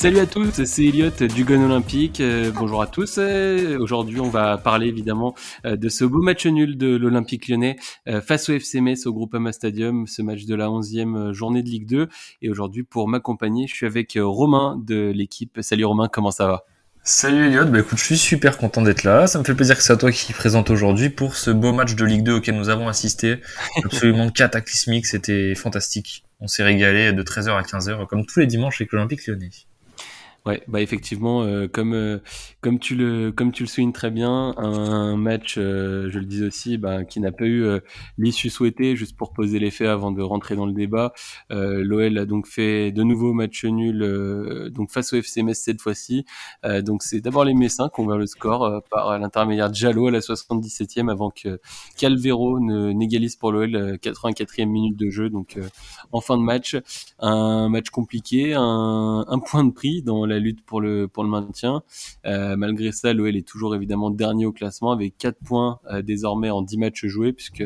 Salut à tous, c'est Elliot du Gun Olympique. Euh, bonjour à tous. Euh, Aujourd'hui, on va parler évidemment euh, de ce beau match nul de l'Olympique lyonnais face au FC Metz au Groupama Stadium, ce match de la 11e journée de Ligue 2. Et aujourd'hui, pour m'accompagner, je suis avec Romain de l'équipe. Salut Romain, comment ça va? Salut Elliot, bah écoute, je suis super content d'être là. Ça me fait plaisir que c'est à toi qui présente aujourd'hui pour ce beau match de Ligue 2 auquel nous avons assisté. Absolument cataclysmique, c'était fantastique. On s'est régalé de 13h à 15h, comme tous les dimanches avec l'Olympique lyonnais. Ouais, bah effectivement, euh, comme euh, comme tu le comme tu le soulignes très bien, un match, euh, je le dis aussi, bah, qui n'a pas eu euh, l'issue souhaitée. Juste pour poser les faits avant de rentrer dans le débat, euh, l'OL a donc fait de nouveaux matchs nuls, euh, donc face au FC Metz cette fois-ci. Donc c'est d'abord les Messins qui ont le score par l'intermédiaire de Jallo à la 77e avant que Calvero ne n'égalise pour l'OL euh, 84e minute de jeu. Donc en fin de match, un match compliqué, un, un point de prix dans la lutte pour le pour le maintien. Euh, malgré ça, l'OL est toujours évidemment dernier au classement avec 4 points euh, désormais en 10 matchs joués puisque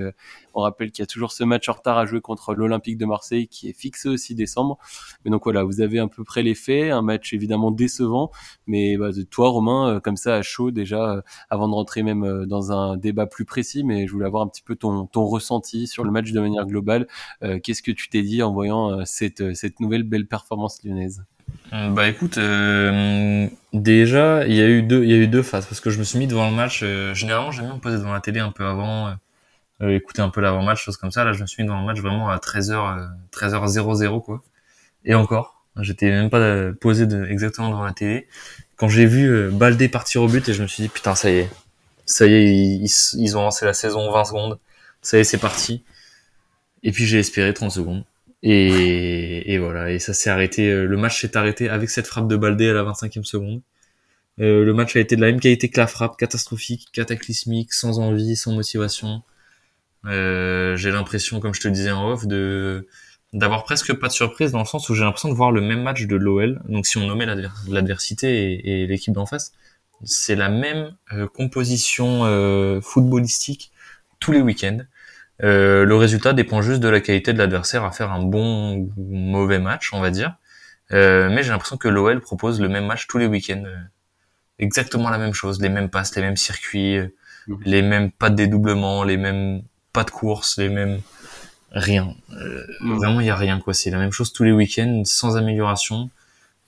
on rappelle qu'il y a toujours ce match en retard à jouer contre l'Olympique de Marseille qui est fixé au 6 décembre. Mais donc voilà, vous avez à peu près les faits, un match évidemment décevant, mais bah, toi Romain, euh, comme ça à chaud déjà, avant de rentrer même dans un débat plus précis, mais je voulais avoir un petit peu ton, ton ressenti sur le match de manière globale. Qu'est-ce que tu t'es dit en voyant cette, cette nouvelle belle performance lyonnaise? Bah écoute, euh, déjà il y a eu deux, il y a eu deux phases parce que je me suis mis devant le match. euh, généralement, j'aime bien me poser devant la télé un peu avant, euh, euh, écouter un peu l'avant-match, choses comme ça. Là, je me suis mis devant le match vraiment à 13h, euh, 13h00 quoi. Et encore, j'étais même pas euh, posé de, exactement devant la télé. Quand j'ai vu Baldé partir au but et je me suis dit putain ça y est, ça y est, ils- ils ont lancé la saison 20 secondes. Ça y est, c'est parti. Et puis j'ai espéré 30 secondes. Et, et voilà, et ça s'est arrêté. euh, Le match s'est arrêté avec cette frappe de Baldé à la 25e seconde. Euh, le match a été de la même qualité que la frappe, catastrophique, cataclysmique, sans envie, sans motivation. Euh, j'ai l'impression, comme je te disais en off, de d'avoir presque pas de surprise dans le sens où j'ai l'impression de voir le même match de l'OL. Donc si on nommait l'adver- l'adversité et, et l'équipe d'en face, c'est la même euh, composition euh, footballistique tous les week-ends. Euh, le résultat dépend juste de la qualité de l'adversaire à faire un bon ou mauvais match, on va dire. Euh, mais j'ai l'impression que l'OL propose le même match tous les week-ends. euh, exactement la même chose, les mêmes passes, les mêmes circuits, euh, Mhm. les mêmes pas de dédoublement, les mêmes pas de course, les mêmes rien. Euh, Mhm. Vraiment, il y a rien quoi. C'est la même chose tous les week-ends, sans amélioration.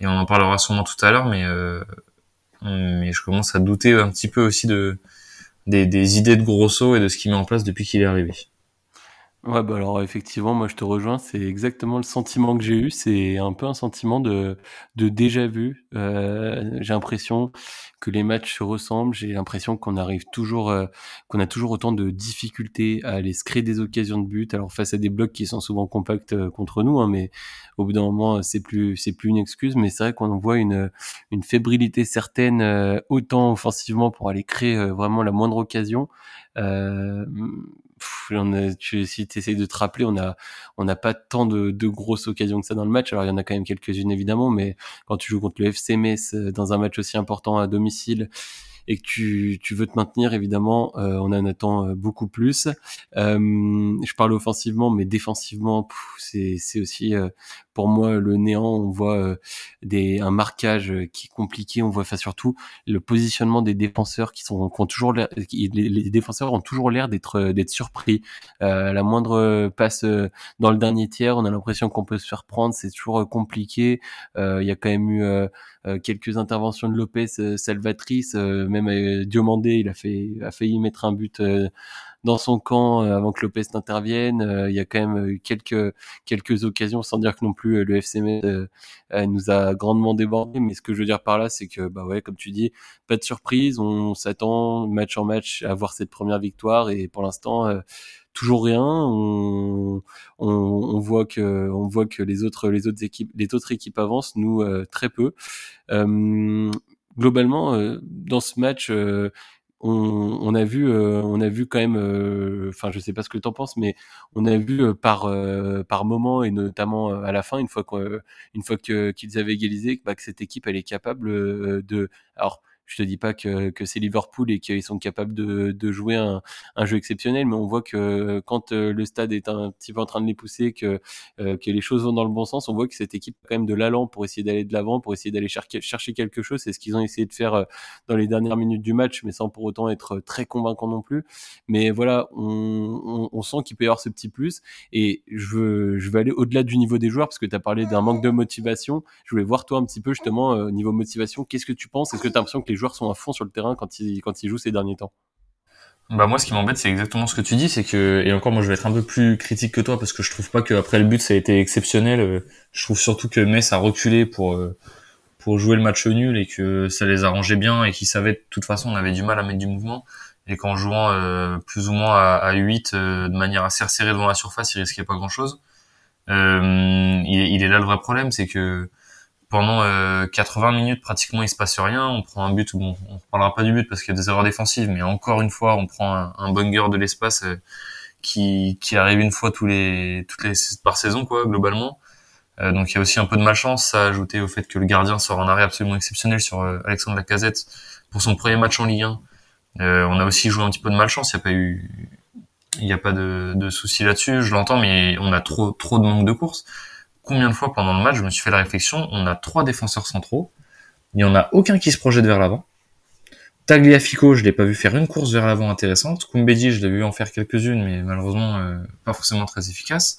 Et on en parlera sûrement tout à l'heure, mais euh, mais je commence à douter un petit peu aussi de des, des idées de Grosso et de ce qu'il met en place depuis qu'il est arrivé. Ouais, bah alors effectivement, moi je te rejoins, c'est exactement le sentiment que j'ai eu, c'est un peu un sentiment de, de déjà vu. Euh, j'ai l'impression que les matchs se ressemblent, j'ai l'impression qu'on arrive toujours, euh, qu'on a toujours autant de difficultés à aller se créer des occasions de but. Alors face à des blocs qui sont souvent compacts euh, contre nous, hein, mais au bout d'un moment c'est plus, c'est plus une excuse. Mais c'est vrai qu'on voit une, une fébrilité certaine, autant offensivement pour aller créer vraiment la moindre occasion. Si tu essayes de te rappeler, on n'a pas tant de, grosses occasions que ça dans le match. Alors il y en a quand même quelques-unes évidemment, mais quand tu joues contre le FC Metz euh, dans un match aussi important à domicile et que tu, tu veux te maintenir, évidemment, euh, on en attend euh, beaucoup plus. Euh, je parle offensivement, mais défensivement, c'est aussi pour moi le néant. On voit euh, des un marquage euh, qui est compliqué. On voit enfin, surtout le positionnement des défenseurs qui sont qui ont toujours l'air- qui- les, défenseurs ont toujours l'air d'être euh, d'être surpris. Euh, la moindre passe euh, dans le dernier tiers, on a l'impression qu'on peut se faire prendre. C'est toujours euh, compliqué. Euh, Il y a quand même eu euh, euh, quelques interventions de Lopez euh, salvatrices. euh, même euh, Diomandé, il a fait a failli mettre un but euh, dans son camp euh, avant que Lopez n'intervienne. Euh, Il y a quand même eu quelques quelques occasions, sans dire que non plus euh, le FC euh, euh, nous a grandement débordé. Mais ce que je veux dire par là, c'est que bah ouais, comme tu dis, pas de surprise. On s'attend match en match à voir cette première victoire et pour l'instant. euh, toujours rien. On, on, on voit que, on voit que les autres, les autres équipes, les autres équipes avancent, nous euh, très peu. Euh, globalement, euh, dans ce match, euh, on, a vu, euh, on a vu quand même, euh, enfin, je sais pas ce que tu en penses, mais on a vu euh, par euh, par moment et notamment euh, à la fin, une fois qu'on- une fois qu'ils avaient égalisé, bah, que cette équipe elle est capable de, alors je te dis pas que, que c'est Liverpool et qu'ils sont capables de, de jouer un, un, jeu exceptionnel, mais on voit que quand le stade est un petit peu en train de les pousser, que, que les choses vont dans le bon sens, on voit que cette équipe a quand même de l'allant pour essayer d'aller de l'avant, pour essayer d'aller chercher, chercher quelque chose. C'est ce qu'ils ont essayé de faire dans les dernières minutes du match, mais sans pour autant être très convaincant non plus. Mais voilà, on, on, on sent qu'il peut y avoir ce petit plus. Et je veux, je veux aller au-delà du niveau des joueurs parce que tu as parlé d'un manque de motivation. Je voulais voir toi un petit peu justement au niveau motivation. Qu'est-ce que tu penses? Est-ce que tu as l'impression que les joueurs sont à fond sur le terrain quand ils, quand ils jouent ces derniers temps. Bah moi ce qui m'embête c'est exactement ce que tu dis c'est que et encore moi je vais être un peu plus critique que toi parce que je trouve pas qu'après le but ça a été exceptionnel. Je trouve surtout que Metz a reculé pour pour jouer le match nul et que ça les arrangeait bien et qu'ils savaient de toute façon on avait du mal à mettre du mouvement. Et qu'en jouant euh, plus ou moins à, à 8 euh, de manière assez resserrée devant la surface il risquait pas grand chose euh, il, est là le vrai problème c'est que pendant 80 euh, minutes pratiquement il se passe rien. On prend un but, bon, on reparlera pas du but parce qu'il y a des erreurs défensives, mais encore une fois, on prend un, un banger de l'espace euh, qui, qui arrive une fois tous les toutes les par saison quoi globalement. Euh, donc il y a aussi un peu de malchance, ça ajouté au fait que le gardien sort un arrêt absolument exceptionnel sur Alexandre Lacazette pour son premier match en Ligue 1. on a aussi joué un petit peu de malchance, il n'y a pas eu il n'y a pas de, de souci là-dessus, je l'entends, mais on a trop trop de manque de course combien de fois pendant le match je me suis fait la réflexion, on a trois défenseurs centraux, il n'y en a aucun qui se projette vers l'avant. Tagliafico, je l'ai pas vu faire une course vers l'avant intéressante. Kumbedi, je l'ai vu en faire quelques-unes, mais malheureusement euh, pas forcément très efficace.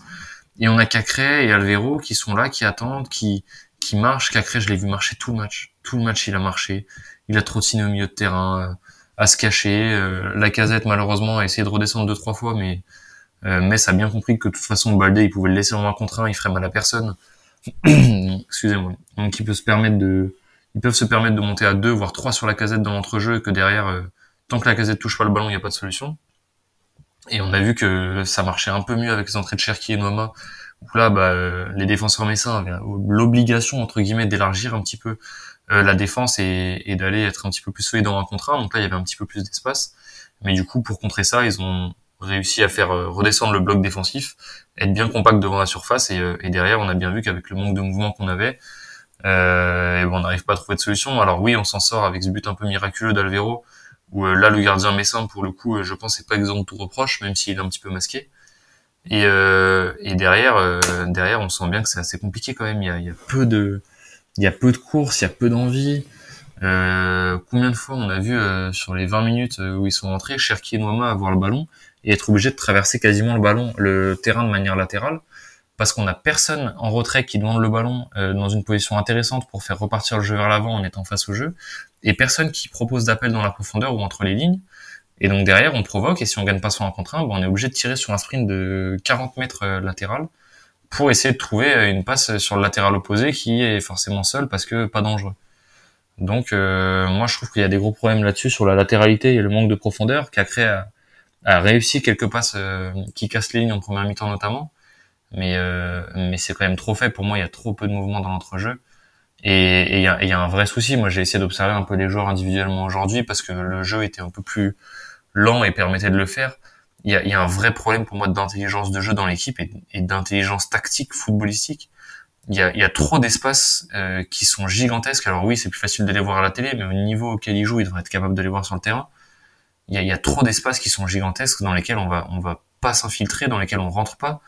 Et on a Cacré et Alvero qui sont là, qui attendent, qui qui marchent. Cacré, je l'ai vu marcher tout le match. Tout le match, il a marché. Il a trottiné au milieu de terrain, euh, à se cacher. Euh, la casette, malheureusement, a essayé de redescendre deux trois fois, mais euh, Metz a bien compris que de toute façon Baldé il pouvait le laisser en un contre un, il ferait mal à personne. Excusez-moi. Donc ils peuvent se permettre de ils peuvent se permettre de monter à deux voire trois sur la casette dans l'entrejeu et que derrière euh, tant que la casette touche pas le ballon, il n'y a pas de solution. Et on a vu que ça marchait un peu mieux avec les entrées de Cherki et Noama où là bah, euh, les défenseurs messins avaient l'obligation entre guillemets d'élargir un petit peu euh, la défense et, et d'aller être un petit peu plus solide dans un contre un. Donc là il y avait un petit peu plus d'espace. Mais du coup pour contrer ça, ils ont réussi à faire euh, redescendre le bloc défensif, être bien compact devant la surface et, euh, et derrière on a bien vu qu'avec le manque de mouvement qu'on avait, euh, et bon, on n'arrive pas à trouver de solution. Alors oui, on s'en sort avec ce but un peu miraculeux d'Alvero, où euh, là le gardien messin pour le coup, je pense, c'est pas exempt de tout reproche, même s'il est un petit peu masqué. Et, et derrière, derrière, on sent bien que c'est assez compliqué quand même. Il y a, y a peu de, il y a peu de courses, il y a peu d'envie. combien de fois on a vu sur les 20 minutes où ils sont rentrés, Cherki et Noama avoir le ballon et être obligé de traverser quasiment le ballon, le terrain de manière latérale, parce qu'on a personne en retrait qui demande le ballon euh, dans une position intéressante pour faire repartir le jeu vers l'avant en étant face au jeu, et personne qui propose d'appel dans la profondeur ou entre les lignes. Et donc derrière, on provoque, et si on gagne pas sur un contre un, ben, on est obligé de tirer sur un sprint de 40 mètres euh, latéral pour essayer de trouver euh, une passe sur le latéral opposé qui est forcément seul parce que pas dangereux. Donc moi je trouve qu'il y a des gros problèmes là-dessus sur la latéralité et le manque de profondeur qui a créé a réussi quelques passes euh, qui cassent les lignes en première mi-temps notamment, mais euh, mais c'est quand même trop fait pour moi. Il y a trop peu de mouvement dans l'entrejeu et il y a, y a, un vrai souci. Moi, j'ai essayé d'observer un peu les joueurs individuellement aujourd'hui parce que le jeu était un peu plus lent et permettait de le faire. Il y a, y a un vrai problème pour moi d'intelligence de jeu dans l'équipe et, d'intelligence tactique footballistique. Il y a, y a trop d'espaces euh, qui sont gigantesques. Alors oui, c'est plus facile de les voir à la télé, mais au niveau auquel ils jouent, ils devraient être capables de les voir sur le terrain il y a, y a, trop d'espaces qui sont gigantesques dans lesquels on va on va pas s'infiltrer, dans lesquels on rentre pas.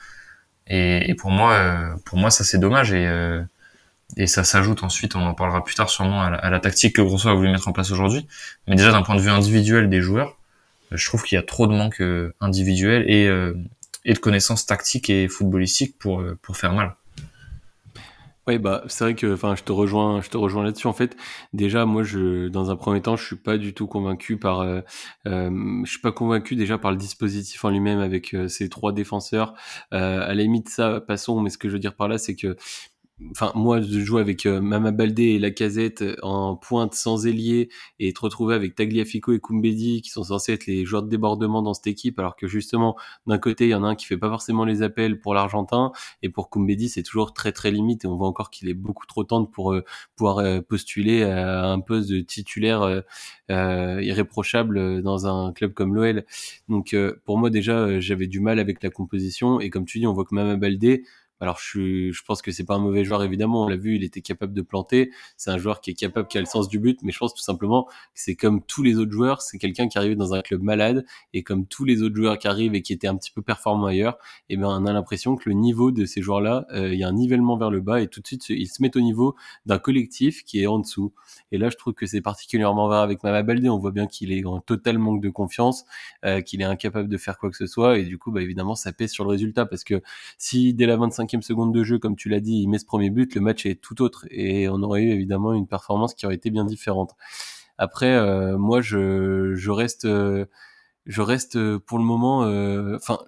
Et, et pour moi, euh, pour moi, ça c'est dommage et euh, et ça s'ajoute ensuite, on en parlera plus tard sûrement à la, à la tactique que Grosso a voulu mettre en place aujourd'hui. Mais déjà d'un point de vue individuel des joueurs, je trouve qu'il y a trop de manque euh, individuel et et de connaissances tactiques et footballistiques pour pour faire mal. Oui, bah c'est vrai que, enfin, je te rejoins, je te rejoins là-dessus. En fait, déjà, moi, je, dans un premier temps, je suis pas du tout convaincu par, euh, euh, je suis pas convaincu déjà par le dispositif en lui-même avec euh, ces trois défenseurs. à la limite, ça, passons. Mais ce que je veux dire par là, c'est que enfin moi de jouer avec euh, Mama Baldé et Lacazette euh, en pointe sans ailier et te retrouver avec Tagliafico et Kumbedi qui sont censés être les joueurs de débordement dans cette équipe alors que justement d'un côté il y en a un qui fait pas forcément les appels pour l'Argentin et pour Kumbedi c'est toujours très très limite et on voit encore qu'il est beaucoup trop tendre pour euh, pouvoir postuler à un poste de titulaire irréprochable dans un club comme l'OL donc pour moi déjà j'avais du mal avec la composition et comme tu dis on voit que Mama Baldé Alors je, je pense que c'est pas un mauvais joueur évidemment, on l'a vu, il était capable de planter. C'est un joueur qui est capable, qui a le sens du but, mais je pense tout simplement que c'est comme tous les autres joueurs, c'est quelqu'un qui arrive dans un club malade et comme tous les autres joueurs qui arrivent et qui étaient un petit peu performants ailleurs, et eh ben on a l'impression que le niveau de ces joueurs-là, euh, il y a un nivellement vers le bas et tout de suite ils se mettent au niveau d'un collectif qui est en dessous. Et là je trouve que c'est particulièrement vrai avec Mama Baldé, on voit bien qu'il est en total manque de confiance, euh, qu'il est incapable de faire quoi que ce soit et du coup bah évidemment ça pèse sur le résultat parce que si dès la 25e seconde de jeu, comme tu l'as dit, il met ce premier but, le match est tout autre et on aurait eu évidemment une performance qui aurait été bien différente. Après, euh, moi, je, reste, euh, je reste euh, pour le moment, enfin,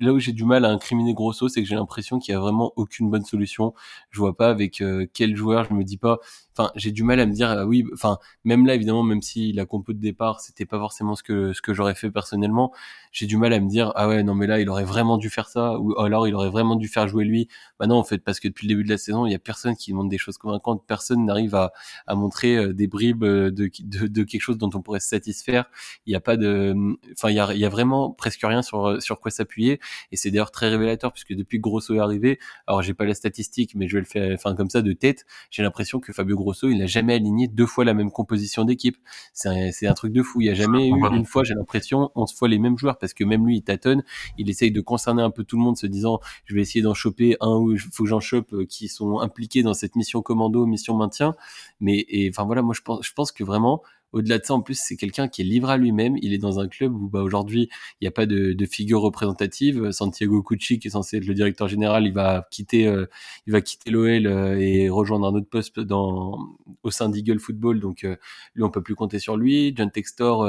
là où j'ai du mal à incriminer Grosso, c'est que j'ai l'impression qu'il y a vraiment aucune bonne solution. Je vois pas avec quel joueur, je me dis pas, enfin j'ai du mal à me dire ah oui enfin même là évidemment même si la compo de départ c'était pas forcément ce que ce que j'aurais fait personnellement j'ai du mal à me dire ah ouais non mais là il aurait vraiment dû faire ça ou alors il aurait vraiment dû faire jouer lui. Bah non en fait parce que depuis le début de la saison il y a personne qui montre des choses convaincantes. Personne n'arrive à, à montrer euh, des bribes de, de, de, quelque chose dont on pourrait se satisfaire. Il y a pas de enfin il y a, il y a vraiment presque rien sur sur quoi s'appuyer. Et c'est d'ailleurs très révélateur puisque depuis Grosso est arrivé alors j'ai pas la statistique mais je vais le faire enfin comme ça de tête j'ai l'impression que Fabio Grosso, il n'a jamais aligné deux fois la même composition d'équipe. C'est un, truc de fou. Il n'y a jamais eu une fois, j'ai l'impression, 11 fois les mêmes joueurs parce que même lui, il tâtonne. Il essaye de concerner un peu tout le monde, se disant, je vais essayer d'en choper un ou il faut que j'en chope euh, qui sont impliqués dans cette mission commando, mission maintien. Mais, et, enfin voilà, moi, je pense, je pense que vraiment, au-delà de ça, en plus, c'est quelqu'un qui est livré à lui-même. Il est dans un club où, bah, aujourd'hui, il n'y a pas de, de, figure représentative. Santiago Cucci, qui est censé être le directeur général, il va quitter, euh, il va quitter l'OL euh, et rejoindre un autre poste dans, au sein d'Eagle Football. Donc, euh, lui, on peut plus compter sur lui. John Textor,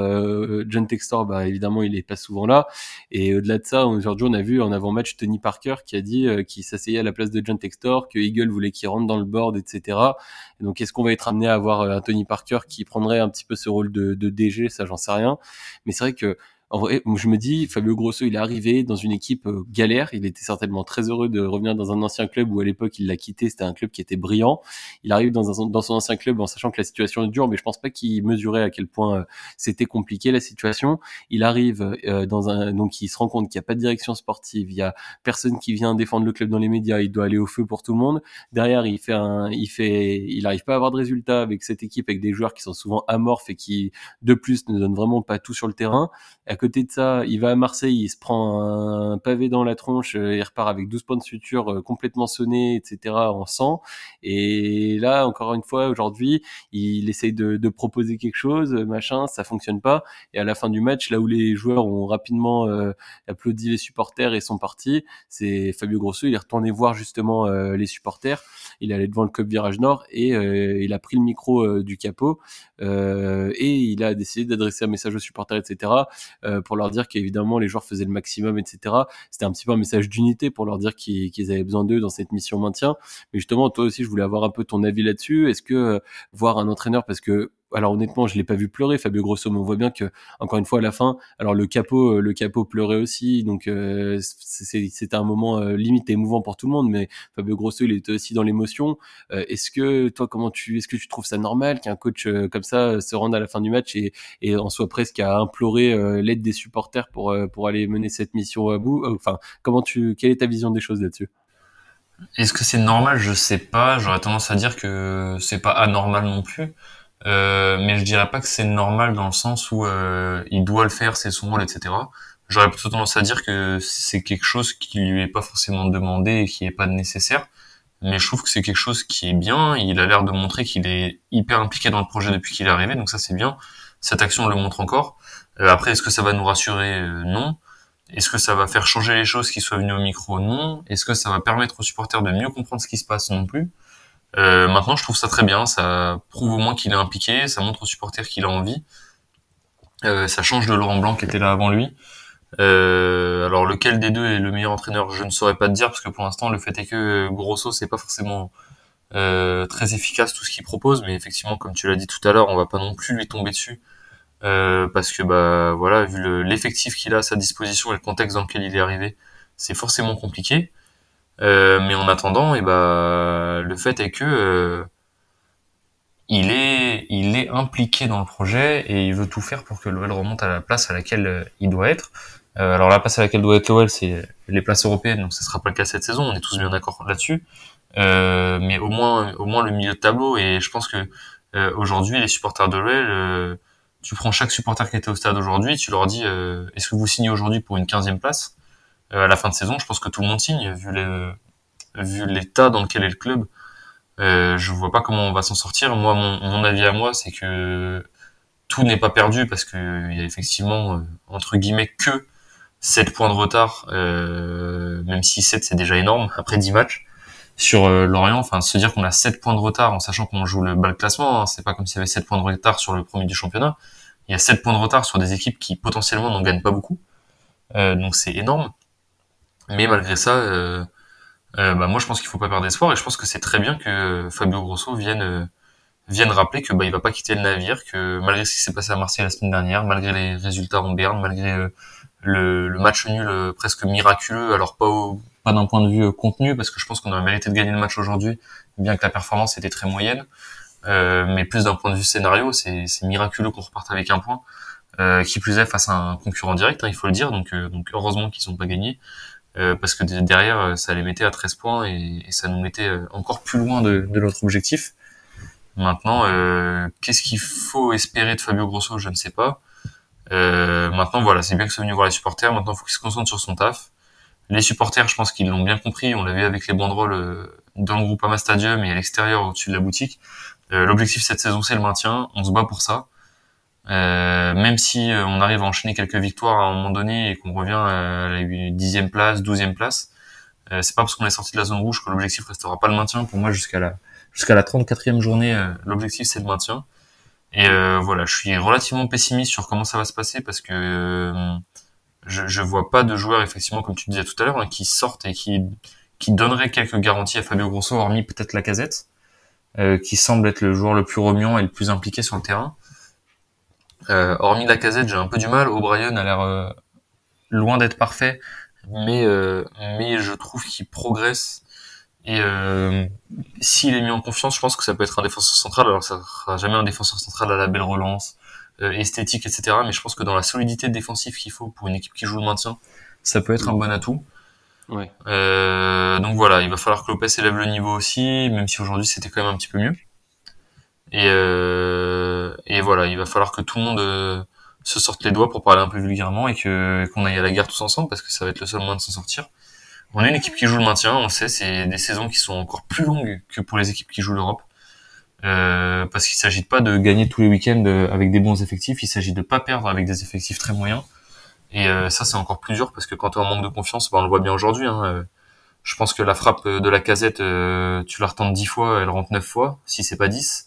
John Textor, bah, évidemment, il est pas souvent là. Et au-delà de ça, aujourd'hui, on a vu en avant-match Tony Parker qui a dit qu'il s'asseyait à la place de John Textor, que Eagle voulait qu'il rentre dans le board, etc. donc, est-ce qu'on va être amené à avoir un Tony Parker qui prendrait un petit peu ce rôle de, de DG, ça j'en sais rien. Mais c'est vrai que en vrai, je me dis, Fabio Grosso, il est arrivé dans une équipe euh, galère. Il était certainement très heureux de revenir dans un ancien club où à l'époque il l'a quitté. C'était un club qui était brillant. Il arrive dans, son ancien club en sachant que la situation est dure, mais je pense pas qu'il mesurait à quel point euh, c'était compliqué la situation. Il arrive euh, dans un, donc il se rend compte qu'il n'y a pas de direction sportive, il y a personne qui vient défendre le club dans les médias. Il doit aller au feu pour tout le monde. Derrière, il fait un, il fait, il arrive pas à avoir de résultats avec cette équipe, avec des joueurs qui sont souvent amorphes et qui, de plus, ne donnent vraiment pas tout sur le terrain. Côté de ça, il va à Marseille, il se prend un pavé dans la tronche, euh, il repart avec 12 points de suture euh, complètement sonnés, etc. en sang. Et là, encore une fois, aujourd'hui, il essaye de, proposer quelque chose, machin, ça fonctionne pas. Et à la fin du match, là où les joueurs ont rapidement euh, applaudi les supporters et sont partis, c'est Fabio Grosso, il est retourné voir justement les supporters. Il est allé devant le Club Virage Nord et il a pris le micro du capot et il a décidé d'adresser un message aux supporters, etc. pour leur dire qu'évidemment les joueurs faisaient le maximum, etc. C'était un petit peu un message d'unité pour leur dire qu'ils avaient besoin d'eux dans cette mission maintien. Mais justement, toi aussi, je voulais avoir un peu ton avis là-dessus. Est-ce que euh, voir un entraîneur, parce que alors honnêtement, je l'ai pas vu pleurer, Fabio Grosso, mais on voit bien que encore une fois à la fin, alors le capot, euh, le capot pleurait aussi, donc euh, c'était un moment euh, limite émouvant pour tout le monde, mais Fabio Grosso, il était aussi dans l'émotion. est-ce que toi, comment tu, est-ce que tu trouves ça normal qu'un coach comme ça se rende à la fin du match et, et en soit presque à implorer l'aide des supporters pour pour aller mener cette mission à bout Enfin, comment tu, quelle est ta vision des choses là-dessus? Est-ce que c'est normal? Je sais pas. J'aurais tendance à dire que c'est pas anormal non plus. Euh, mais je dirais pas que c'est normal dans le sens où euh, il doit le faire, c'est son rôle, etc. J'aurais plutôt tendance à dire que c'est quelque chose qui lui est pas forcément demandé et qui est pas nécessaire. Mais je trouve que c'est quelque chose qui est bien. Il a l'air de montrer qu'il est hyper impliqué dans le projet depuis qu'il est arrivé, donc ça c'est bien. Cette action le montre encore. Euh, après, est-ce que ça va nous rassurer? Non. Est-ce que ça va faire changer les choses qui soient venues au micro? Non. Est-ce que ça va permettre aux supporters de mieux comprendre ce qui se passe? Non plus. Euh, maintenant, je trouve ça très bien. Ça prouve au moins qu'il est impliqué. Ça montre aux supporters qu'il a envie. Euh, ça change de Laurent Blanc qui était là avant lui. Euh, alors lequel des deux est le meilleur entraîneur, je ne saurais pas te dire parce que pour l'instant, le fait est que Grosso, c'est pas forcément euh, très efficace tout ce qu'il propose, mais effectivement, comme tu l'as dit tout à l'heure, on va pas non plus lui tomber dessus euh, parce que bah voilà, vu l'effectif qu'il a à sa disposition et le contexte dans lequel il est arrivé, c'est forcément compliqué. Euh, mais en attendant, et eh ben, le fait est que euh, il est, il est impliqué dans le projet et il veut tout faire pour que l'OL remonte à la place à laquelle euh, il doit être. Euh, alors la place à laquelle doit être l'OL, c'est les places européennes, donc ça sera pas le cas cette saison. On est tous bien d'accord là-dessus. Euh, mais au moins, au moins le milieu de tableau. Et je pense que euh, aujourd'hui, les supporters de l'OL, tu prends chaque supporter qui était au stade aujourd'hui, tu leur dis, est-ce que vous signez aujourd'hui pour une 15 place? À la fin de saison Je pense que tout le monde signe, vu les, vu l'état dans lequel est le club. Euh, je vois pas comment on va s'en sortir. Moi, mon, mon avis à moi, c'est que tout n'est pas perdu parce que il y a effectivement euh, entre guillemets que 7 points de retard, euh, même si 7 c'est déjà énorme après 10 matchs sur euh, Lorient. Enfin, se dire qu'on a 7 points de retard en sachant qu'on joue le bas classement, hein, c'est pas comme s'il y avait 7 points de retard sur le premier du championnat. Il y a 7 points de retard sur des équipes qui potentiellement n'en gagnent pas beaucoup. Euh, donc c'est énorme. Mais malgré ça, euh, bah moi je pense qu'il faut pas perdre espoir et je pense que c'est très bien que Fabio Grosso vienne euh, vienne rappeler que bah il va pas quitter le navire, que malgré ce qui s'est passé à Marseille la semaine dernière, malgré les résultats en Berne, malgré euh, le, le, match nul presque miraculeux, alors pas pas d'un point de vue contenu parce que je pense qu'on aurait mérité de gagner le match aujourd'hui, bien que la performance était très moyenne, mais plus d'un point de vue scénario, c'est miraculeux qu'on reparte avec un point. qui plus est face à un concurrent direct, hein, il faut le dire. Donc, donc heureusement qu'ils n'ont pas gagné. Euh, parce que derrière, euh, ça les mettait à 13 points et, ça nous mettait euh, encore plus loin de, notre objectif. Maintenant, euh, qu'est-ce qu'il faut espérer de Fabio Grosso? Je ne sais pas. Euh, maintenant, voilà, c'est bien que c'est venu voir les supporters. Maintenant, il faut qu'il se concentre sur son taf. Les supporters, je pense qu'ils l'ont bien compris. On l'a vu avec les banderoles dans le groupe Ama Stadium et à l'extérieur, au-dessus de la boutique. L'objectif cette saison, c'est le maintien. On se bat pour ça. Euh, même si euh, on arrive à enchaîner quelques victoires à un moment donné et qu'on revient à la dixième place, douzième place, euh, c'est pas parce qu'on est sorti de la zone rouge que l'objectif restera pas le maintien. Pour moi, jusqu'à la jusqu'à la 34e journée, l'objectif c'est le maintien. Et voilà, je suis relativement pessimiste sur comment ça va se passer parce que je, je vois pas de joueurs effectivement comme tu disais tout à l'heure hein, qui sortent et qui qui donneraient quelques garanties à Fabio Grosso, hormis peut-être la casette, qui semble être le joueur le plus remuant et le plus impliqué sur le terrain. Euh, hormis la casette, j'ai un peu du mal. O'Brien a l'air euh, loin d'être parfait, mais euh, mais je trouve qu'il progresse. Et s'il est mis en confiance, je pense que ça peut être un défenseur central. Alors ça sera jamais un défenseur central à la belle relance, esthétique, etc. Mais je pense que dans la solidité défensive qu'il faut pour une équipe qui joue le maintien, ça peut être un bon atout. Ouais. Euh, donc voilà, il va falloir que Lopez élève le niveau aussi, même si aujourd'hui c'était quand même un petit peu mieux. Et, euh, et voilà, il va falloir que tout le monde euh, se sorte les doigts pour parler un peu vulgairement et que qu'on aille à la guerre tous ensemble parce que ça va être le seul moyen de s'en sortir. On est une équipe qui joue le maintien, on sait, c'est des saisons qui sont encore plus longues que pour les équipes qui jouent l'Europe. Euh, parce qu'il s'agit pas de gagner tous les week-ends euh, avec des bons effectifs, il s'agit de pas perdre avec des effectifs très moyens. Et euh, ça, c'est encore plus dur parce que quand tu en manque de confiance, bah, on le voit bien aujourd'hui. Hein, euh, je pense que la frappe de la casette, tu la retentes 10 fois, elle rentre 9 fois, si c'est pas 10.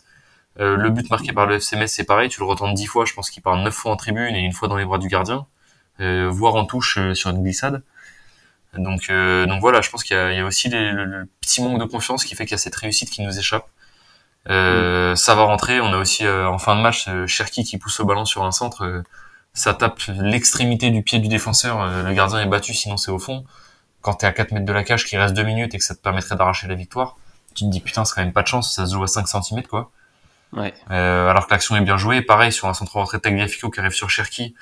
Euh, le but marqué par le FCMS, c'est pareil, tu le retentes dix fois, je pense qu'il part neuf fois en tribune et une fois dans les bras du gardien, euh, voire en touche euh, sur une glissade. Donc, donc voilà, je pense qu'il y, y a, aussi le, petit manque de confiance qui fait qu'il y a cette réussite qui nous échappe. Euh, Ça va rentrer. On a aussi en fin de match Cherki qui pousse au ballon sur un centre. ça tape l'extrémité du pied du défenseur. le gardien est battu, sinon c'est au fond. Quand t'es à 4 mètres de la cage, qu'il reste 2 minutes et que ça te permettrait d'arracher la victoire, tu te dis putain, c'est quand même pas de chance. Ça se joue à 5 cm quoi. Ouais. Euh, alors que l'action est bien jouée. Pareil, sur un centre retrait de Tagliafico qui arrive sur Cherki,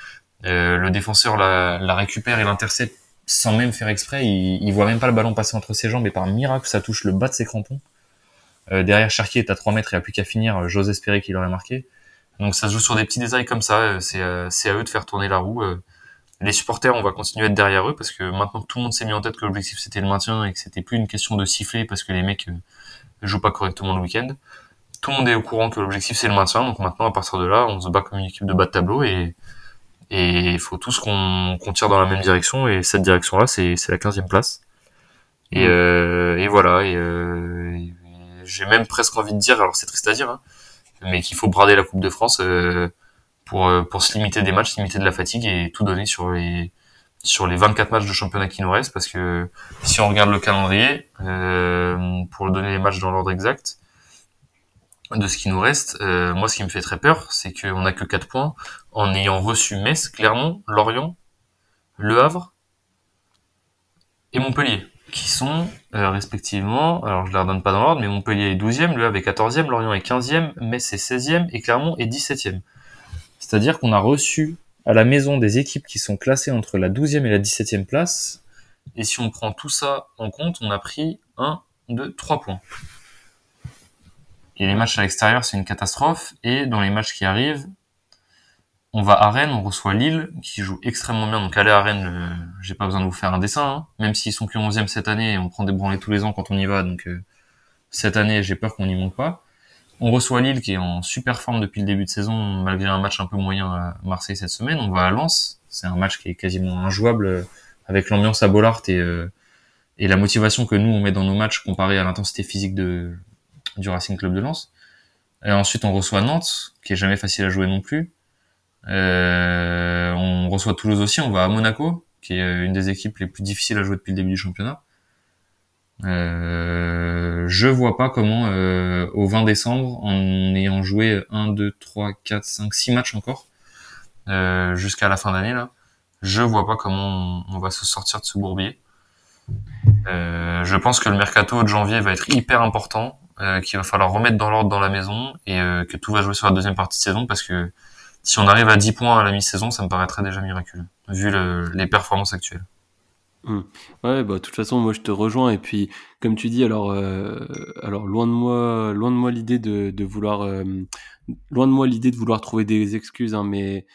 euh, le défenseur la, la récupère et l'intercepte sans même faire exprès. Il, il voit même pas le ballon passer entre ses jambes et par miracle, ça touche le bas de ses crampons. Euh, derrière, Cherki est à 3 mètres et a plus qu'à finir. J'ose espérer qu'il aurait marqué. Donc ça se joue sur des petits détails comme ça. Euh, c'est euh, à eux de faire tourner la roue. Euh. Les supporters, on va continuer à être derrière eux parce que maintenant que tout le monde s'est mis en tête que l'objectif c'était le maintien et que c'était plus une question de siffler parce que les mecs jouent pas correctement le week-end tout le monde est au courant que l'objectif c'est le maintien. Donc maintenant, à partir de là, on se bat comme une équipe de bas de tableau et et il faut tous qu'on tire dans la même direction. Et cette direction-là, c'est la 15e place. Et, mmh. euh, et voilà. Et, euh, j'ai même presque envie de dire, alors c'est triste à dire, hein, mais qu'il faut brader la Coupe de France euh, pour pour se limiter des matchs, se limiter de la fatigue et tout donner sur les sur les 24 matchs de championnat qui nous restent parce que si on regarde le calendrier euh, pour donner les matchs dans l'ordre exact de ce qui nous reste, euh, moi ce qui me fait très peur, c'est qu'on n'a que 4 points en ayant reçu Metz, Clermont, Lorient, Le Havre et Montpellier, qui sont euh, respectivement, alors je ne les redonne pas dans l'ordre, mais Montpellier est 12e, Le Havre est 14e, Lorient est 15e, Metz est 16e et Clermont est 17e. C'est-à-dire qu'on a reçu à la maison des équipes qui sont classées entre la 12e et la 17e place. Et si on prend tout ça en compte, on a pris 1, 2, 3 points. Et les matchs à l'extérieur, c'est une catastrophe. Et dans les matchs qui arrivent, on va à Rennes, on reçoit Lille, qui joue extrêmement bien. Donc aller à Rennes, j'ai pas besoin de vous faire un dessin. Hein. Même s'ils sont que 11e cette année, on prend des branlées tous les ans quand on y va. Donc euh, cette année, j'ai peur qu'on n'y monte pas. On reçoit Lille, qui est en super forme depuis le début de saison, malgré un match un peu moyen à Marseille cette semaine. On va à Lens, c'est un match qui est quasiment injouable euh, avec l'ambiance à Bollard et, euh, et la motivation que nous, on met dans nos matchs comparé à l'intensité physique de, du Racing Club de Lens. Et ensuite, on reçoit Nantes, qui est jamais facile à jouer non plus. Euh, on reçoit Toulouse aussi, on va à Monaco, qui est une des équipes les plus difficiles à jouer depuis le début du championnat. Euh, je vois pas comment euh, au 20 décembre, en ayant joué 1, 2, 3, 4, 5, 6 matchs encore, euh, jusqu'à la fin d'année là, je vois pas comment on, va se sortir de ce bourbier. Euh, je pense que le mercato de janvier va être hyper important, euh, qu'il va falloir remettre dans l'ordre dans la maison et euh, que tout va jouer sur la deuxième partie de saison parce que si on arrive à 10 points à la mi-saison, ça me paraîtrait déjà miraculeux, vu le, les performances actuelles. Mmh. Ouais, bah de toute façon, moi je te rejoins et puis comme tu dis, alors euh, alors loin de moi, loin de moi l'idée de, vouloir, loin de moi l'idée de vouloir trouver des excuses, hein, mais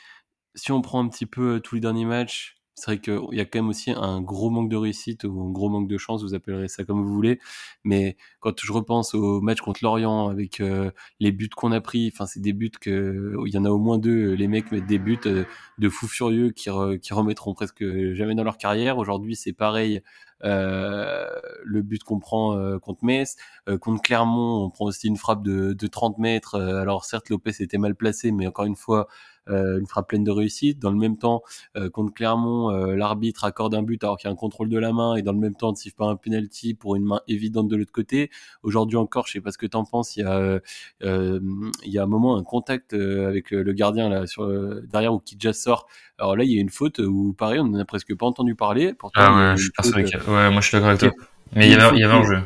si on prend un petit peu tous les derniers matchs, c'est vrai qu'il y a quand même aussi un gros manque de réussite ou un gros manque de chance, vous appellerez ça comme vous voulez. Mais quand je repense au match contre Lorient avec euh, les buts qu'on a pris, enfin c'est des buts que il y en a au moins deux, les mecs mettent des buts euh, de fous furieux qui, qui remettront presque jamais dans leur carrière. Aujourd'hui c'est pareil. Euh, le but qu'on prend euh, contre Metz, contre Clermont, on prend aussi une frappe de, de 30 mètres. alors certes Lopez était mal placé, mais encore une fois euh, une frappe pleine de réussite. Dans le même temps, euh, contre Clermont, euh, l'arbitre accorde un but alors qu'il y a un contrôle de la main et dans le même temps ne siffle pas un penalty pour une main évidente de l'autre côté. Aujourd'hui encore, je sais pas ce que tu en penses, il y a il y a un moment un contact avec le gardien là sur derrière où Kidja sort. Alors là, il y a une faute où pareil, on n'en a presque pas entendu parler. Pourtant, ah ouais, je suis persuadé ouais, moi je suis d'accord avec toi. Mais il y avait, il y avait un jeu.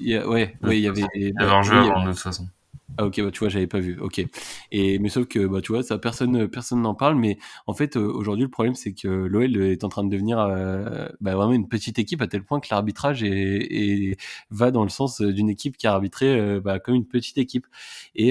Il y a, ouais, ouais, il y avait. Il y avait un jeu avant de toute façon. Ah ok, bah tu vois, j'avais pas vu. Ok. Et mais sauf que bah tu vois, ça personne personne n'en parle. Mais en fait, euh, aujourd'hui, le problème c'est que l'OL est en train de devenir euh, bah, vraiment une petite équipe à tel point que l'arbitrage est, va dans le sens d'une équipe qui a arbitré euh, bah, comme une petite équipe. Et,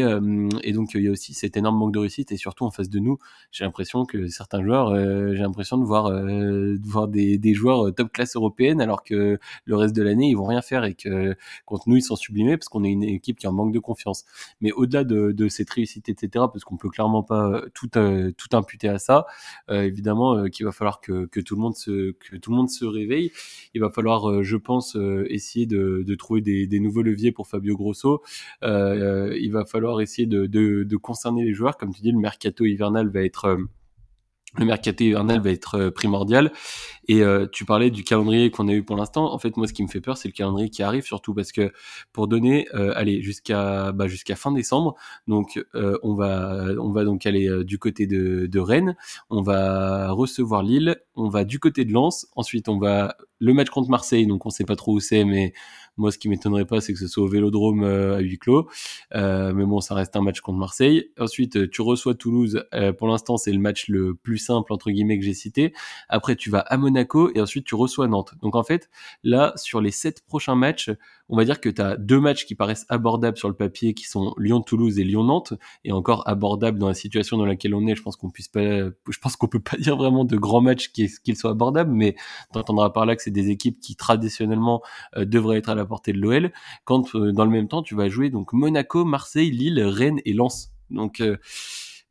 et donc il y a aussi cet énorme manque de réussite et surtout en face de nous, j'ai l'impression que certains joueurs, j'ai l'impression de voir de voir des, des joueurs top classe européenne alors que le reste de l'année ils vont rien faire et que contre nous ils sont sublimés parce qu'on est une équipe qui en manque de confiance. Mais au-delà de, de, cette réussite, etc., parce qu'on peut clairement pas euh, tout, euh, tout imputer à ça, euh, évidemment qu'il va falloir que, que, tout le monde se, que tout le monde se réveille. Il va falloir, je pense, essayer de, de trouver des, des, nouveaux leviers pour Fabio Grosso. il va falloir essayer de, de, de concerner les joueurs. Comme tu dis, le mercato hivernal va être le mercato hivernal va être euh, primordial. Et euh, tu parlais du calendrier qu'on a eu pour l'instant. En fait, moi, ce qui me fait peur, c'est le calendrier qui arrive, surtout parce que pour donner, euh, allez, jusqu'à bah, jusqu'à fin décembre, donc on va on va donc aller du côté de, de Rennes, on va recevoir Lille, on va du côté de Lens, ensuite on va le match contre Marseille, donc on sait pas trop où c'est, mais moi, ce qui m'étonnerait pas, c'est que ce soit au Vélodrome euh, à huis clos. Euh, mais bon, ça reste un match contre Marseille. Ensuite, euh, tu reçois Toulouse. pour l'instant, c'est le match le plus simple entre guillemets que j'ai cité. Après, tu vas à Monaco et ensuite tu reçois Nantes. Donc en fait, là, sur les sept prochains matchs, on va dire que tu as deux matchs qui paraissent abordables sur le papier, qui sont Lyon-Toulouse et Lyon-Nantes, et encore abordables dans la situation dans laquelle on est. Je pense qu'on puisse pas, je pense qu'on peut pas dire vraiment de grands matchs qu'ils soient abordables, mais t'entendras par là que c'est des équipes qui traditionnellement devraient être à la portée de l'OL, quand euh, dans le même temps tu vas jouer donc Monaco, Marseille, Lille, Rennes et Lens. Donc euh,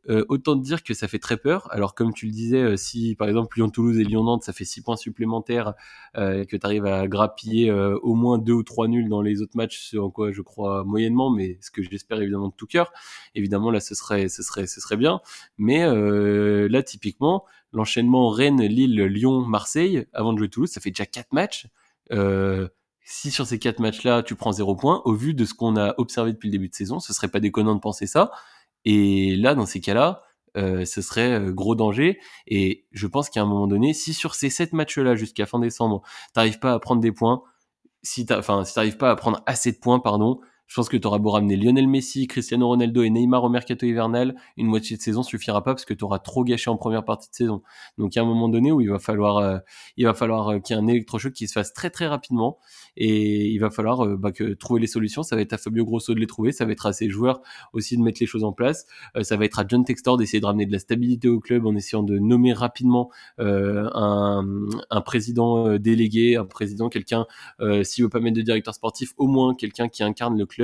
euh, autant te dire que ça fait très peur. Alors comme tu le disais, si par exemple Lyon-Toulouse et Lyon-Nantes, ça fait 6 points supplémentaires que tu arrives à grappiller au moins deux ou trois nuls dans les autres matchs, ce en quoi je crois moyennement, mais ce que j'espère évidemment de tout cœur. Évidemment là, ce serait, ce serait, ce serait bien. Mais là, typiquement, l'enchaînement Rennes, Lille, Lyon, Marseille, avant de jouer Toulouse, ça fait déjà quatre matchs. Si sur ces quatre matchs-là, tu prends zéro point, au vu de ce qu'on a observé depuis le début de saison, ce serait pas déconnant de penser ça. Et là, dans ces cas-là, euh, ce serait euh, gros danger. Et je pense qu'à un moment donné, si sur ces sept matchs-là, jusqu'à fin décembre, t'arrives pas à prendre des points, si enfin, si t'arrives pas à prendre assez de points, pardon, Je pense que tu auras beau ramener Lionel Messi, Cristiano Ronaldo et Neymar au mercato hivernal, une moitié de saison suffira pas parce que tu auras trop gâché en première partie de saison. Donc il y a un moment donné où il va falloir, euh, il va falloir euh, qu'il y ait un électrochoc qui se fasse très très rapidement et il va falloir euh, bah, que trouver les solutions. Ça va être à Fabio Grosso de les trouver, ça va être à ses joueurs aussi de mettre les choses en place. ça va être à John Textor d'essayer de ramener de la stabilité au club en essayant de nommer rapidement un, un, président délégué, un président, quelqu'un, s'il veut pas mettre de directeur sportif, au moins quelqu'un qui incarne le club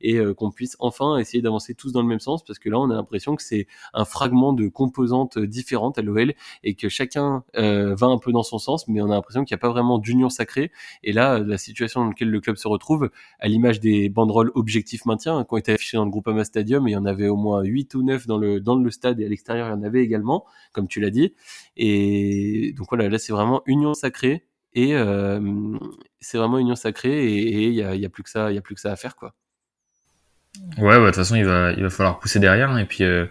et euh, qu'on puisse enfin essayer d'avancer tous dans le même sens parce que là on a l'impression que c'est un fragment de composantes différentes à l'OL et que chacun euh, va un peu dans son sens mais on a l'impression qu'il n'y a pas vraiment d'union sacrée. Et là la situation dans laquelle le club se retrouve à l'image des banderoles objectifs maintien hein, qui ont été affichées dans le Groupama Stadium et il y en avait au moins 8 ou 9 dans le, dans le stade et à l'extérieur il y en avait également comme tu l'as dit. Et donc voilà là c'est vraiment union sacrée et euh, c'est vraiment union sacrée et il y a, y a, plus que ça il y a plus que ça à faire quoi. Ouais bah, de toute façon il va il va falloir pousser derrière et puis euh,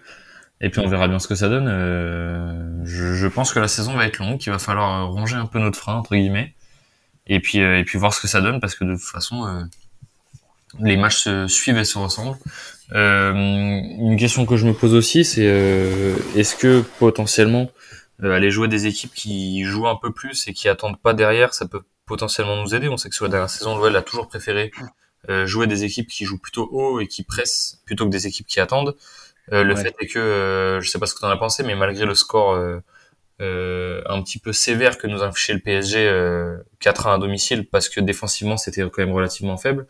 et puis on verra bien ce que ça donne euh, je, je, pense que la saison va être longue qu'il va falloir ronger un peu notre frein entre guillemets et puis et puis voir ce que ça donne parce que de toute façon les matchs se suivent et se ressemblent. Une question que je me pose aussi c'est est-ce que potentiellement euh, aller jouer des équipes qui jouent un peu plus et qui attendent pas derrière, ça peut potentiellement nous aider. On sait que sur la dernière saison, l'OL a toujours préféré euh, jouer des équipes qui jouent plutôt haut et qui pressent plutôt que des équipes qui attendent. Euh, le fait est que, je sais pas ce que tu en as pensé, mais malgré le score un petit peu sévère que nous a affiché le PSG 4-1 à domicile, parce que défensivement c'était quand même relativement faible,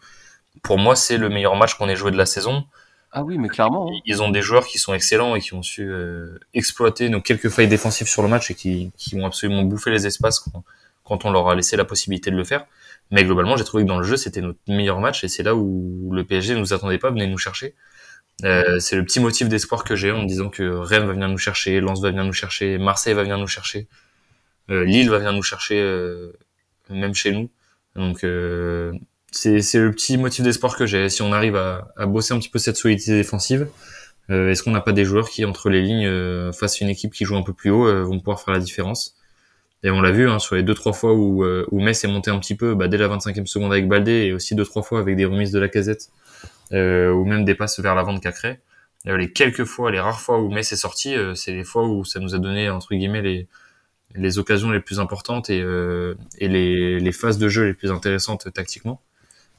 pour moi c'est le meilleur match qu'on ait joué de la saison. Ah oui, mais clairement. Hein. Ils ont des joueurs qui sont excellents et qui ont su euh, exploiter nos quelques failles défensives sur le match et qui, qui ont absolument bouffé les espaces quand, quand, on leur a laissé la possibilité de le faire. Mais globalement, j'ai trouvé que dans le jeu, c'était notre meilleur match et c'est là où le PSG ne nous attendait pas, venait nous chercher. Euh, c'est le petit motif d'espoir que j'ai en me disant que Rennes va venir nous chercher, Lens va venir nous chercher, Marseille va venir nous chercher, euh, Lille va venir nous chercher, euh, même chez nous. Donc euh, c'est le petit motif d'espoir que j'ai. Si on arrive à, à, bosser un petit peu cette solidité défensive, euh, est-ce qu'on n'a pas des joueurs qui, entre les lignes, euh, face à une équipe qui joue un peu plus haut, euh, vont pouvoir faire la différence? Et on l'a vu hein, sur les deux trois fois où, euh, où Metz est monté un petit peu, bah, dès la 25e seconde avec Baldé, et aussi deux trois fois avec des remises de la casette, ou même des passes vers l'avant de Cacré. les quelques fois, les rares fois où Metz est sorti, c'est les fois où ça nous a donné entre guillemets les les occasions les plus importantes et, et les, les phases de jeu les plus intéressantes tactiquement.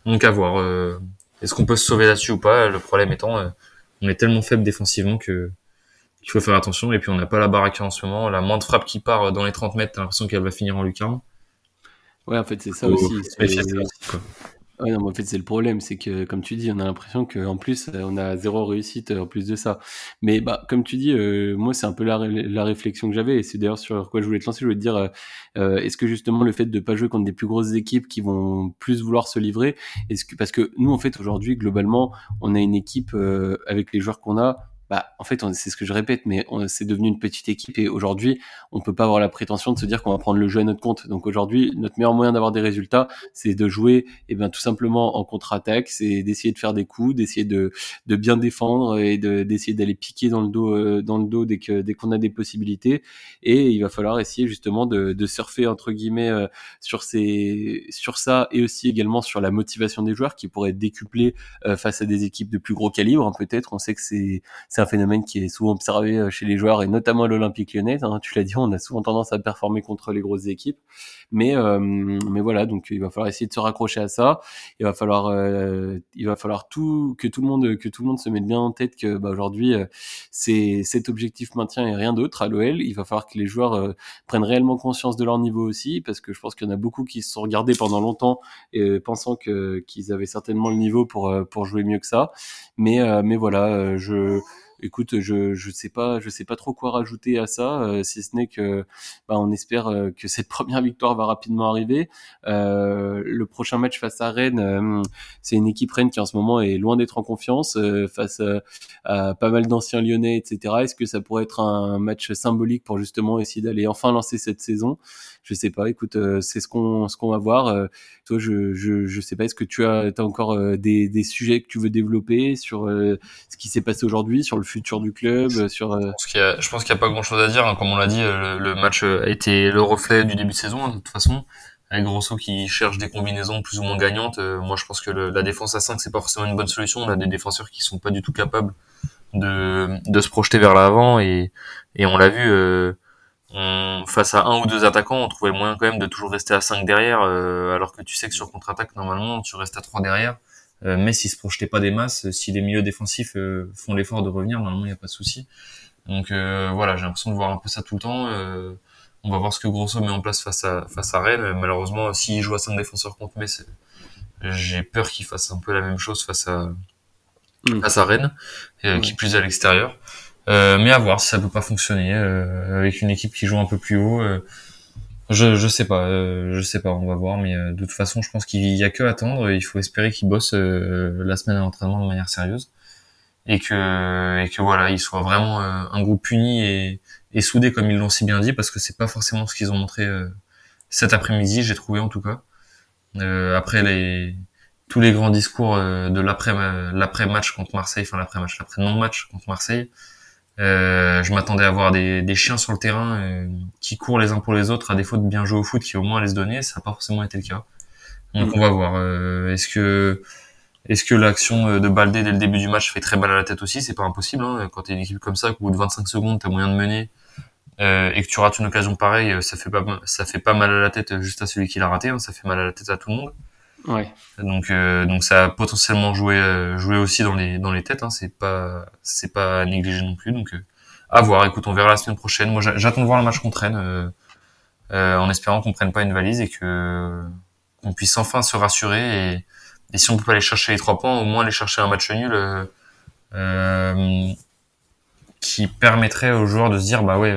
Donc à voir. Euh, est-ce qu'on peut se sauver là-dessus ou pas? Le problème étant, euh, on est tellement faible défensivement que qu'il faut faire attention. Et puis on n'a pas la baraque en ce moment. La moindre frappe qui part dans les 30 mètres, t'as l'impression qu'elle va finir en lucarne. Ouais, en fait, c'est ça aussi. Ouais, non, en fait, c'est le problème, c'est que, comme tu dis, on a l'impression qu'en plus, euh, on a zéro réussite en plus de ça. Mais, bah, comme tu dis, euh, moi, c'est un peu la, la réflexion que j'avais, et c'est d'ailleurs sur quoi je voulais te lancer. Je voulais te dire, euh, euh, est-ce que justement le fait de pas jouer contre des plus grosses équipes qui vont plus vouloir se livrer, est-ce que parce que nous, en fait, aujourd'hui, globalement, on a une équipe avec les joueurs qu'on a bah, en fait, c'est ce que je répète, mais c'est devenu une petite équipe et aujourd'hui, on peut pas avoir la prétention de se dire qu'on va prendre le jeu à notre compte. Donc aujourd'hui, notre meilleur moyen d'avoir des résultats, c'est de jouer, et eh bien tout simplement en contre-attaque, c'est d'essayer de faire des coups, d'essayer de, de bien défendre et d'essayer d'aller piquer dans le dos, euh, dans le dos dès que dès qu'on a des possibilités. Et il va falloir essayer justement de, de surfer entre guillemets euh, sur ces, sur ça et aussi également sur la motivation des joueurs qui pourrait être décuplée euh, face à des équipes de plus gros calibre. Hein, peut-être, on sait que c'est un phénomène qui est souvent observé euh, chez les joueurs et notamment à l'Olympique Lyonnais. Hein, tu l'as dit, on a souvent tendance à performer contre les grosses équipes. Mais euh, mais voilà, donc il va falloir essayer de se raccrocher à ça. Il va falloir euh, il va falloir tout que tout le monde que tout le monde se mette bien en tête que bah, aujourd'hui c'est cet objectif maintien et rien d'autre à l'OL. Il va falloir que les joueurs prennent réellement conscience de leur niveau aussi parce que je pense qu'il y en a beaucoup qui se sont regardés pendant longtemps et pensant que qu'ils avaient certainement le niveau pour pour jouer mieux que ça. Mais mais voilà, je écoute, je je sais pas, je sais pas trop quoi rajouter à ça, euh, si ce n'est que bah, on espère euh, que cette première victoire va rapidement arriver. Euh, le prochain match face à Rennes, c'est une équipe Rennes qui en ce moment est loin d'être en confiance face à, pas mal d'anciens Lyonnais, etc. Est-ce que ça pourrait être un match symbolique pour justement essayer d'aller enfin lancer cette saison? Je sais pas. Écoute, c'est ce qu'on ce qu'on va voir. toi, je, je je sais pas. Est-ce que tu as, as encore des des sujets que tu veux développer sur ce qui s'est passé aujourd'hui, sur le futur du club sur euh, je pense qu'il n'y a, pas grand chose à dire hein. comme on l'a dit le, match a été le reflet du début de saison hein, de toute façon avec Grosso qui cherche des combinaisons plus ou moins gagnantes. moi, je pense que la défense à 5 c'est pas forcément une bonne solution. On a des défenseurs qui sont pas du tout capables de, de se projeter vers l'avant et, et on l'a vu face à un ou deux attaquants, on trouvait le moyen quand même de toujours rester à 5 derrière, euh, alors que tu sais que sur contre-attaque, normalement, tu restes à 3 derrière. Euh, mais s'ils se projetaient pas des masses, si les milieux défensifs euh, font l'effort de revenir, normalement, il n'y a pas de souci. Donc voilà, j'ai l'impression de voir un peu ça tout le temps. on va voir ce que Grosso met en place face à, face à Rennes. Malheureusement, s'il joue à 5 défenseurs contre Metz, j'ai peur qu'il fasse un peu la même chose face à, mm. face à Rennes, qui plus à l'extérieur. Euh, mais à voir si ça peut pas fonctionner euh, avec une équipe qui joue un peu plus haut. Euh, je je sais pas, je sais pas, on va voir. Mais de toute façon, je pense qu'il y a que attendre. Il faut espérer qu'ils bossent la semaine à l'entraînement de manière sérieuse et que et que voilà, ils soient vraiment un groupe uni et, et soudé comme ils l'ont si bien dit, parce que c'est pas forcément ce qu'ils ont montré cet après-midi. J'ai trouvé en tout cas. après les tous les grands discours de l'après l'après match contre Marseille, enfin l'après match, l'après non match contre Marseille euh, je m'attendais à voir des, des, chiens sur le terrain euh, qui courent les uns pour les autres à défaut de bien jouer au foot qui au moins allaient se donner. Ça n'a pas forcément été le cas. Donc mm. on va voir. Euh, est-ce que est-ce que l'action de Baldé dès le début du match fait très mal à la tête aussi? C'est pas impossible. Hein. Quand t'es une équipe comme ça, qu'au bout de 25 secondes t'as moyen de mener et que tu rates une occasion pareille, ça fait pas ça fait pas mal à la tête juste à celui qui l'a raté. Hein. Ça fait mal à la tête à tout le monde. Ouais. Donc euh, donc ça a potentiellement joué euh, joué aussi dans les dans les têtes. Hein. C'est pas c'est pas négligé non plus. Donc euh, à voir. Écoute, on verra la semaine prochaine. Moi, j'attends de voir le match qu'on traîne, euh, en espérant qu'on prenne pas une valise et que qu'on puisse enfin se rassurer. Et, et si on peut pas aller chercher les trois points, au moins aller chercher un match nul qui permettrait aux joueurs de se dire bah ouais,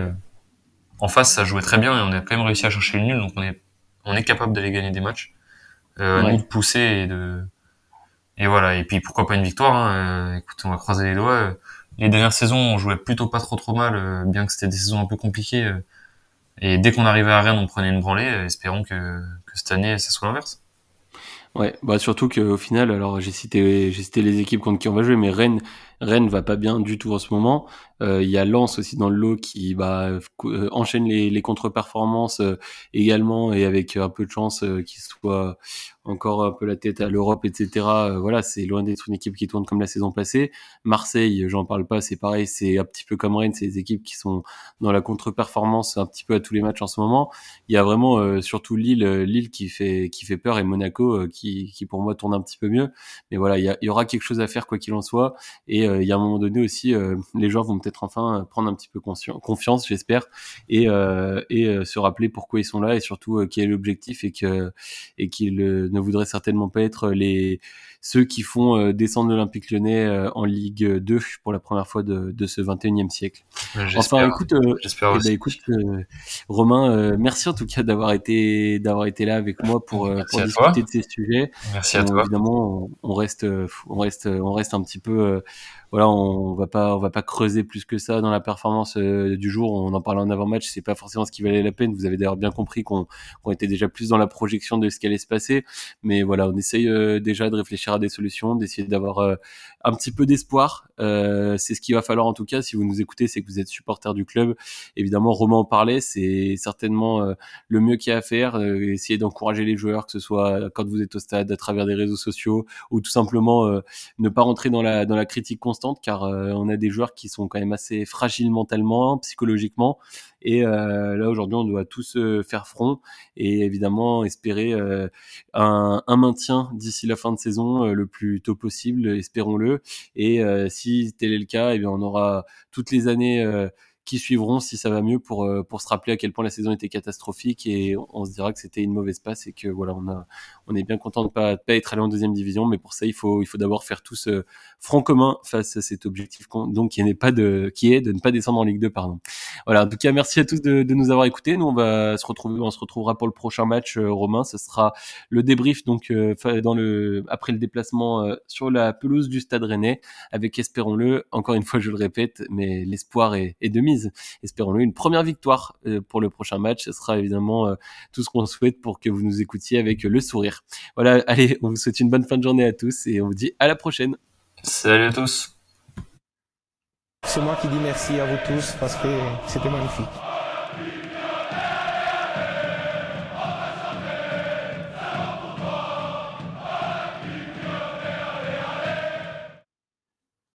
en face ça jouait très bien et on a quand même réussi à chercher le nul, donc on est on est capable d'aller gagner des matchs euh, de pousser et de et voilà et puis pourquoi pas une victoire hein. Euh, écoute on va croiser les doigts les dernières saisons on jouait plutôt pas trop trop mal euh, bien que c'était des saisons un peu compliquées euh. et dès qu'on arrivait à Rennes on prenait une branlée espérons que, que cette année ça soit l'inverse ouais bah surtout qu'au final alors j'ai cité j'ai cité les équipes contre qui on va jouer mais Rennes Rennes va pas bien du tout en ce moment. Euh, il y a Lens aussi dans le lot qui bah, euh, enchaîne les, les contre-performances euh, également et avec un peu de chance qu'il soit encore un peu la tête à l'Europe, etc. voilà, c'est loin d'être une équipe qui tourne comme la saison passée. Marseille, j'en parle pas, c'est pareil, c'est un petit peu comme Rennes, c'est des équipes qui sont dans la contre-performance un petit peu à tous les matchs en ce moment. Il y a vraiment surtout Lille, Lille qui fait qui fait peur et Monaco qui, qui pour moi tourne un petit peu mieux. Mais voilà, il y, y aura quelque chose à faire quoi qu'il en soit et euh, il y a un moment donné aussi, euh, les joueurs vont peut-être enfin euh, prendre un petit peu confiance, j'espère, et, et se rappeler pourquoi ils sont là et surtout quel est l'objectif et et qu'ils ne voudraient certainement pas être les ceux qui font euh, descendre l'Olympique lyonnais euh, en Ligue 2 pour la première fois de, de ce 21e siècle. Enfin, écoute, euh, eh ben, écoute Romain, merci en tout cas d'avoir été d'avoir été là avec moi pour, pour discuter de ces sujets. Merci à toi. Évidemment, on, reste on reste on reste un petit peu voilà, on va pas, on va pas creuser plus que ça dans la performance euh, du jour. On en parlait en avant-match, c'est pas forcément ce qui valait la peine. Vous avez d'ailleurs bien compris qu'on était déjà plus dans la projection de ce qui allait se passer. Mais voilà, on essaye euh, déjà de réfléchir à des solutions, d'essayer d'avoir euh, un petit peu d'espoir. c'est ce qu'il va falloir en tout cas. Si vous nous écoutez, c'est que vous êtes supporter du club. Évidemment, Romain en parlait, c'est certainement le mieux qu'il y a à faire. essayer d'encourager les joueurs, que ce soit quand vous êtes au stade, à travers des réseaux sociaux, ou tout simplement ne pas rentrer dans la dans la critique constante car euh, on a des joueurs qui sont quand même assez fragiles mentalement, psychologiquement. Et euh, là aujourd'hui, on doit tous euh, faire front et évidemment espérer un, maintien d'ici la fin de saison le plus tôt possible, espérons-le. Et si tel est le cas, eh bien on aura toutes les années qui suivront si ça va mieux pour pour se rappeler à quel point la saison était catastrophique et on, se dira que c'était une mauvaise passe et que voilà on a on est bien content de pas pas être allé en deuxième division mais pour ça il faut il faut d'abord faire tous euh, front commun face à cet objectif donc qui n'est pas de qui est de ne pas descendre en Ligue 2 pardon. Voilà. En tout cas merci à tous de, de nous avoir écoutés. Nous on va se retrouver on se retrouvera pour le prochain match euh, Romain. Ce sera le débrief donc dans le après le déplacement sur la pelouse du Stade Rennais avec espérons-le encore une fois je le répète mais l'espoir est, est de mise. Espérons-le une première victoire euh, pour le prochain match. Ce sera évidemment euh, tout ce qu'on souhaite pour que vous nous écoutiez avec le sourire. Voilà, allez, on vous souhaite une bonne fin de journée à tous et on vous dit à la prochaine. Salut à tous. C'est moi qui dis merci à vous tous parce que c'était magnifique.